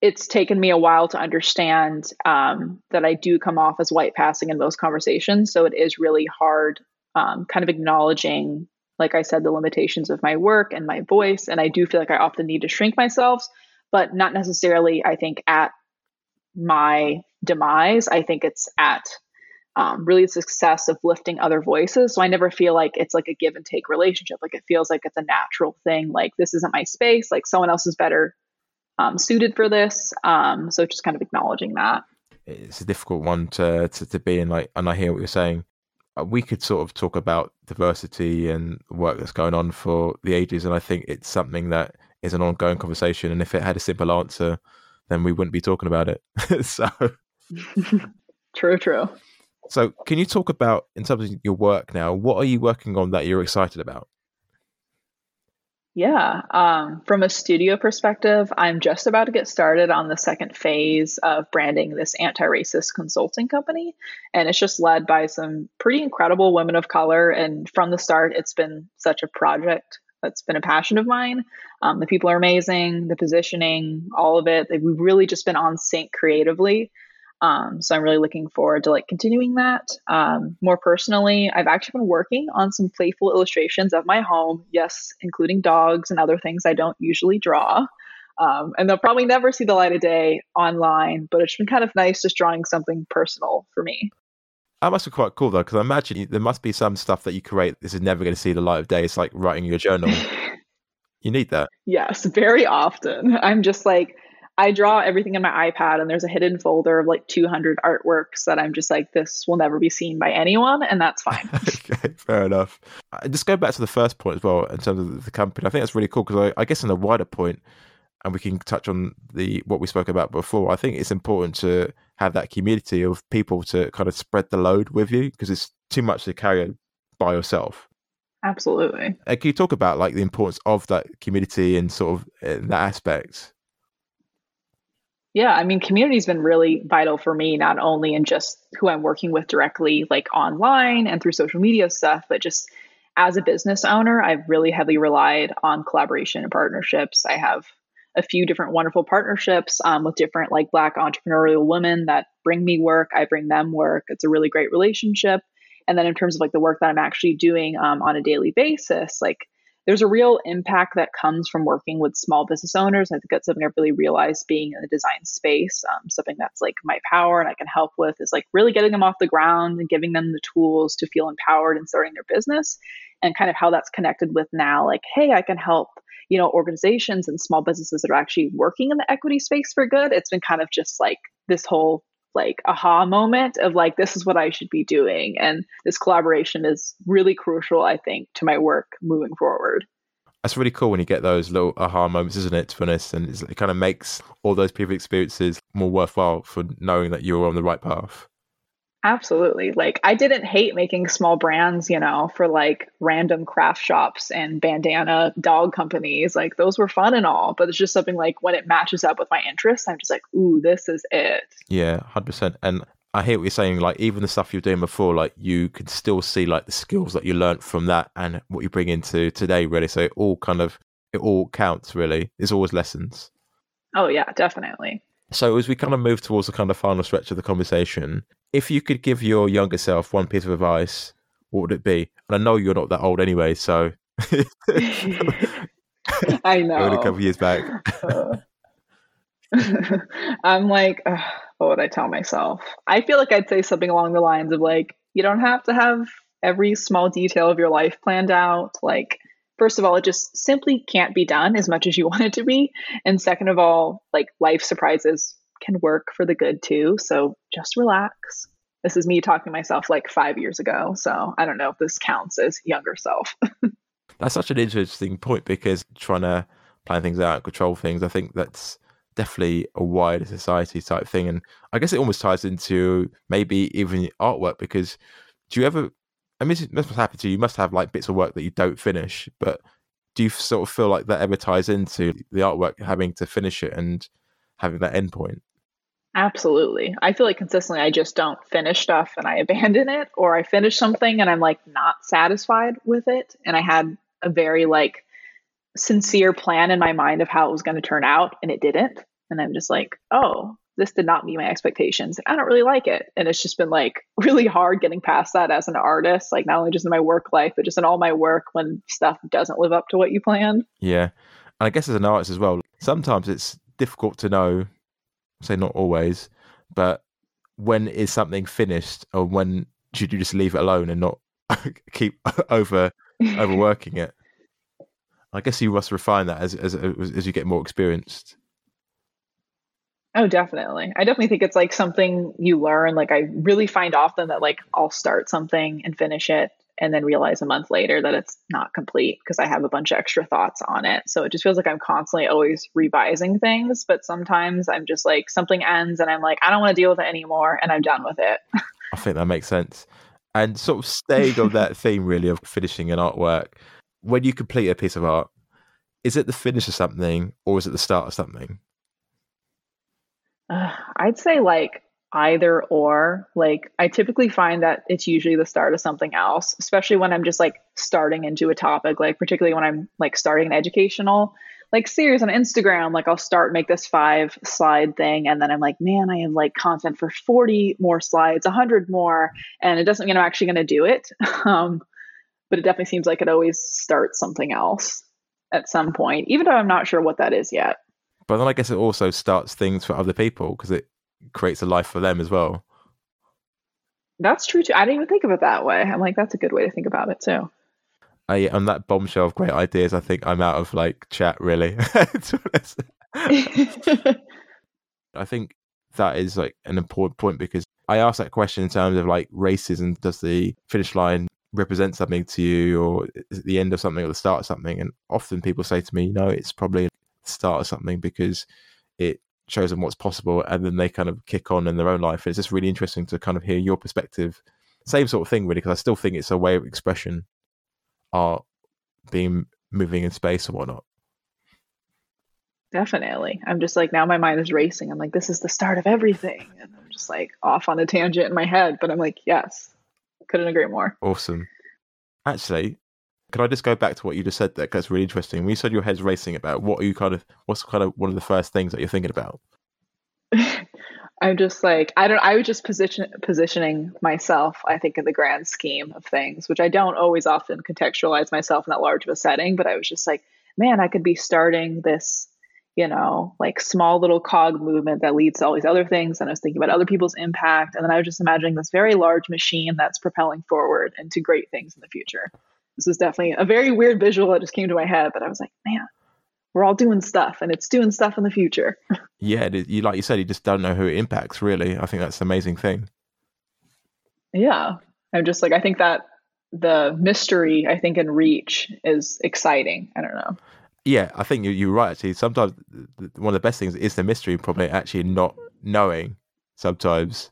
Speaker 2: it's taken me a while to understand um, that I do come off as white passing in most conversations. So it is really hard, um, kind of acknowledging, like I said, the limitations of my work and my voice. And I do feel like I often need to shrink myself, but not necessarily, I think, at my demise. I think it's at um, really success of lifting other voices. So I never feel like it's like a give and take relationship. Like it feels like it's a natural thing. Like this isn't my space. Like someone else is better um, suited for this. Um, so just kind of acknowledging that.
Speaker 1: It's a difficult one to, to, to be in. Like, and I hear what you're saying. Uh, we could sort of talk about diversity and work that's going on for the ages, and I think it's something that is an ongoing conversation. And if it had a simple answer, then we wouldn't be talking about it. (laughs) so, (laughs)
Speaker 2: true, true.
Speaker 1: So, can you talk about in terms of your work now? What are you working on that you're excited about?
Speaker 2: Yeah. Um, from a studio perspective, I'm just about to get started on the second phase of branding this anti racist consulting company. And it's just led by some pretty incredible women of color. And from the start, it's been such a project that's been a passion of mine. Um, the people are amazing, the positioning, all of it. We've really just been on sync creatively. Um, so I'm really looking forward to like continuing that. Um, more personally, I've actually been working on some playful illustrations of my home. Yes, including dogs and other things I don't usually draw. Um, and they'll probably never see the light of day online, but it's been kind of nice just drawing something personal for me.
Speaker 1: That must be quite cool though, because I imagine there must be some stuff that you create. This is never going to see the light of day. It's like writing your journal. (laughs) you need that.
Speaker 2: Yes, very often. I'm just like, I draw everything in my iPad, and there's a hidden folder of like 200 artworks that I'm just like, this will never be seen by anyone, and that's fine. (laughs)
Speaker 1: okay, fair enough. Uh, just go back to the first point as well in terms of the company. I think that's really cool because I, I guess in a wider point, and we can touch on the what we spoke about before. I think it's important to have that community of people to kind of spread the load with you because it's too much to carry by yourself.
Speaker 2: Absolutely.
Speaker 1: Uh, can you talk about like the importance of that community and sort of uh, that aspect?
Speaker 2: Yeah, I mean, community's been really vital for me, not only in just who I'm working with directly, like online and through social media stuff, but just as a business owner, I've really heavily relied on collaboration and partnerships. I have a few different wonderful partnerships um, with different like Black entrepreneurial women that bring me work. I bring them work. It's a really great relationship. And then in terms of like the work that I'm actually doing um, on a daily basis, like there's a real impact that comes from working with small business owners. I think that's something I've really realized being in the design space. Um, something that's like my power and I can help with is like really getting them off the ground and giving them the tools to feel empowered in starting their business and kind of how that's connected with now, like, hey, I can help you know organizations and small businesses that are actually working in the equity space for good it's been kind of just like this whole like aha moment of like this is what I should be doing and this collaboration is really crucial I think to my work moving forward.
Speaker 1: That's really cool when you get those little aha moments, isn't it? To be honest, and it kind of makes all those people experiences more worthwhile for knowing that you're on the right path.
Speaker 2: Absolutely. Like I didn't hate making small brands, you know, for like random craft shops and bandana dog companies. Like those were fun and all, but it's just something like when it matches up with my interests, I'm just like, ooh, this is it.
Speaker 1: Yeah, hundred percent. And I hear what you're saying. Like even the stuff you're doing before, like you can still see like the skills that you learned from that and what you bring into today. Really, so it all kind of it all counts. Really, there's always lessons.
Speaker 2: Oh yeah, definitely.
Speaker 1: So as we kind of move towards the kind of final stretch of the conversation, if you could give your younger self one piece of advice, what would it be? And I know you're not that old anyway, so (laughs)
Speaker 2: I (laughs) know.
Speaker 1: a couple years back. (laughs)
Speaker 2: I'm like, what would I tell myself? I feel like I'd say something along the lines of like, you don't have to have every small detail of your life planned out. Like, first of all, it just simply can't be done as much as you want it to be. And second of all, like life surprises can work for the good too. So just relax. This is me talking to myself like five years ago. So I don't know if this counts as younger self. (laughs)
Speaker 1: that's such an interesting point because trying to plan things out, control things, I think that's definitely a wider society type thing. And I guess it almost ties into maybe even artwork because do you ever, I mean, this must happen to you. You must have like bits of work that you don't finish, but do you sort of feel like that ever ties into the artwork having to finish it and having that endpoint?
Speaker 2: Absolutely. I feel like consistently I just don't finish stuff and I abandon it, or I finish something and I'm like not satisfied with it. And I had a very like sincere plan in my mind of how it was going to turn out and it didn't. and I'm just like, oh, this did not meet my expectations. I don't really like it. And it's just been like (laughs) really hard getting past that as an artist, like not only just in my work life, but just in all my work when stuff doesn't live up to what you planned.
Speaker 1: Yeah. And I guess as an artist as well, sometimes it's difficult to know, say not always, but when is something finished or when should you just leave it alone and not (laughs) keep (laughs) over overworking it? I guess you must refine that as as as you get more experienced.
Speaker 2: Oh, definitely. I definitely think it's like something you learn. Like I really find often that like I'll start something and finish it and then realize a month later that it's not complete because I have a bunch of extra thoughts on it. So it just feels like I'm constantly always revising things, but sometimes I'm just like something ends and I'm like I don't want to deal with it anymore and I'm done with it.
Speaker 1: I think that makes sense. And sort of staying on that (laughs) theme really of finishing an artwork, when you complete a piece of art, is it the finish of something or is it the start of something?
Speaker 2: Uh, I'd say like either or. Like I typically find that it's usually the start of something else, especially when I'm just like starting into a topic, like particularly when I'm like starting an educational like series on Instagram, like I'll start make this five slide thing and then I'm like, man, I have like content for 40 more slides, 100 more, and it doesn't mean I'm actually going to do it. (laughs) Um, but it definitely seems like it always starts something else at some point, even though I'm not sure what that is yet.
Speaker 1: But then I guess it also starts things for other people because it creates a life for them as well.
Speaker 2: That's true too. I didn't even think of it that way. I'm like, that's a good way to think about it too.
Speaker 1: I, on that bombshell of great ideas, I think I'm out of like chat really. (laughs) (laughs) I think that is like an important point because I asked that question in terms of like races and does the finish line represent something to you or is it the end of something or the start of something? And often people say to me, no, it's probably start of something because it shows them what's possible and then they kind of kick on in their own life. It's just really interesting to kind of hear your perspective. Same sort of thing, really, because I still think it's a way of expression, art being moving in space or whatnot.
Speaker 2: Definitely. I'm just like, now my mind is racing. I'm like, this is the start of everything. And I'm just like off on a tangent in my head. But I'm like, yes, couldn't agree more.
Speaker 1: Awesome. Actually, can I just go back to what you just said there? Because it's really interesting. When you said your head's racing about, what are you kind of, what's kind of one of the first things that you're thinking about? (laughs)
Speaker 2: I'm just like I don't. I was just position positioning myself. I think in the grand scheme of things, which I don't always often contextualize myself in that large of a setting. But I was just like, man, I could be starting this, you know, like small little cog movement that leads to all these other things. And I was thinking about other people's impact, and then I was just imagining this very large machine that's propelling forward into great things in the future this is definitely a very weird visual that just came to my head, but I was like, man, we're all doing stuff and it's doing stuff in the future. (laughs)
Speaker 1: yeah, you like you said, you just don't know who it impacts really. I think that's the amazing thing.
Speaker 2: Yeah. I'm just like I think that the mystery I think in reach is exciting. I don't know.
Speaker 1: Yeah, I think you're right. Actually, sometimes one of the best things is the mystery, probably actually not knowing. Sometimes,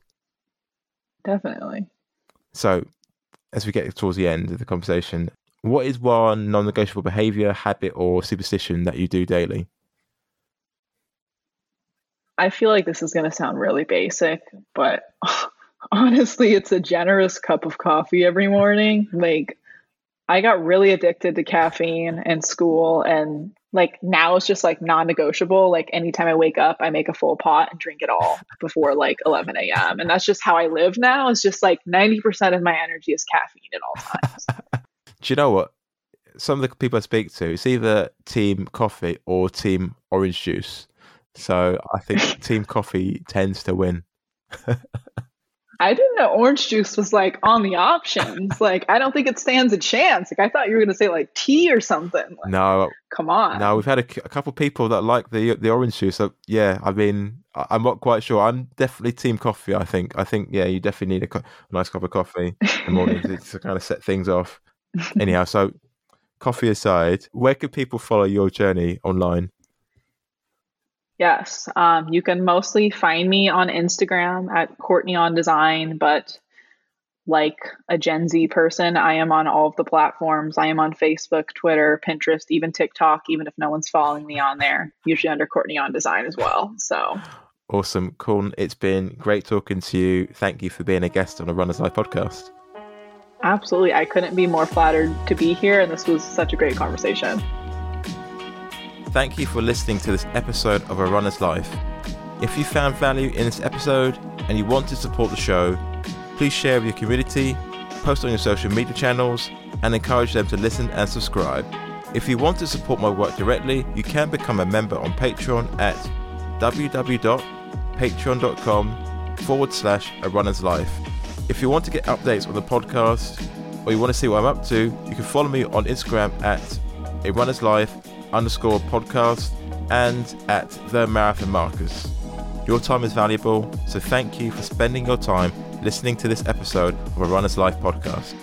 Speaker 2: definitely.
Speaker 1: So, as we get towards the end of the conversation, what is one non negotiable behavior, habit, or superstition that you do daily?
Speaker 2: I feel like this is going to sound really basic, but (laughs) honestly, it's a generous cup of coffee every morning. Like, I got really addicted to caffeine in school, and like now it's just like non negotiable. Like, anytime I wake up, I make a full pot and drink it all (laughs) before like 11 a.m. And that's just how I live now. It's just like 90% of my energy is caffeine at all times. (laughs)
Speaker 1: Do you know what? Some of the people I speak to, it's either team coffee or team orange juice. So I think (laughs) team coffee tends to win.
Speaker 2: I didn't know orange juice was like on the options. (laughs) like, I don't think it stands a chance. Like, I thought you were going to say like tea or something. Like,
Speaker 1: no,
Speaker 2: come on.
Speaker 1: No, we've had a, a couple of people that like the the orange juice. So yeah, I mean, I, am not quite sure. I'm definitely team coffee. I think. I think yeah, you definitely need a, co- a nice cup of coffee in the morning to, to kind of set things off. (laughs) Anyhow, so coffee aside, where can people follow your journey online?
Speaker 2: Yes, um, you can mostly find me on Instagram at Courtney Ahn Design, but like a Gen Z person, I am on all of the platforms. I am on Facebook, Twitter, Pinterest, even TikTok, even if no one's following me on there, usually under Courtney Ahn Design as well. So
Speaker 1: awesome. Cool. It's been great talking to you. Thank you for being a guest on a Runner's Life podcast.
Speaker 2: Absolutely. I couldn't be more flattered to be here, and this was such a great conversation.
Speaker 1: Thank you for listening to this episode of A Runner's Life. If you found value in this episode and you want to support the show, please share with your community, post on your social media channels, and encourage them to listen and subscribe. If you want to support my work directly, you can become a member on Patreon at www.patreon.com forward slash a runner's life. If you want to get updates on the podcast or you want to see what I'm up to, you can follow me on Instagram at a runner's life underscore podcast and at the marathon marcus. Your time is valuable, so thank you for spending your time listening to this episode of a Runner's Life podcast.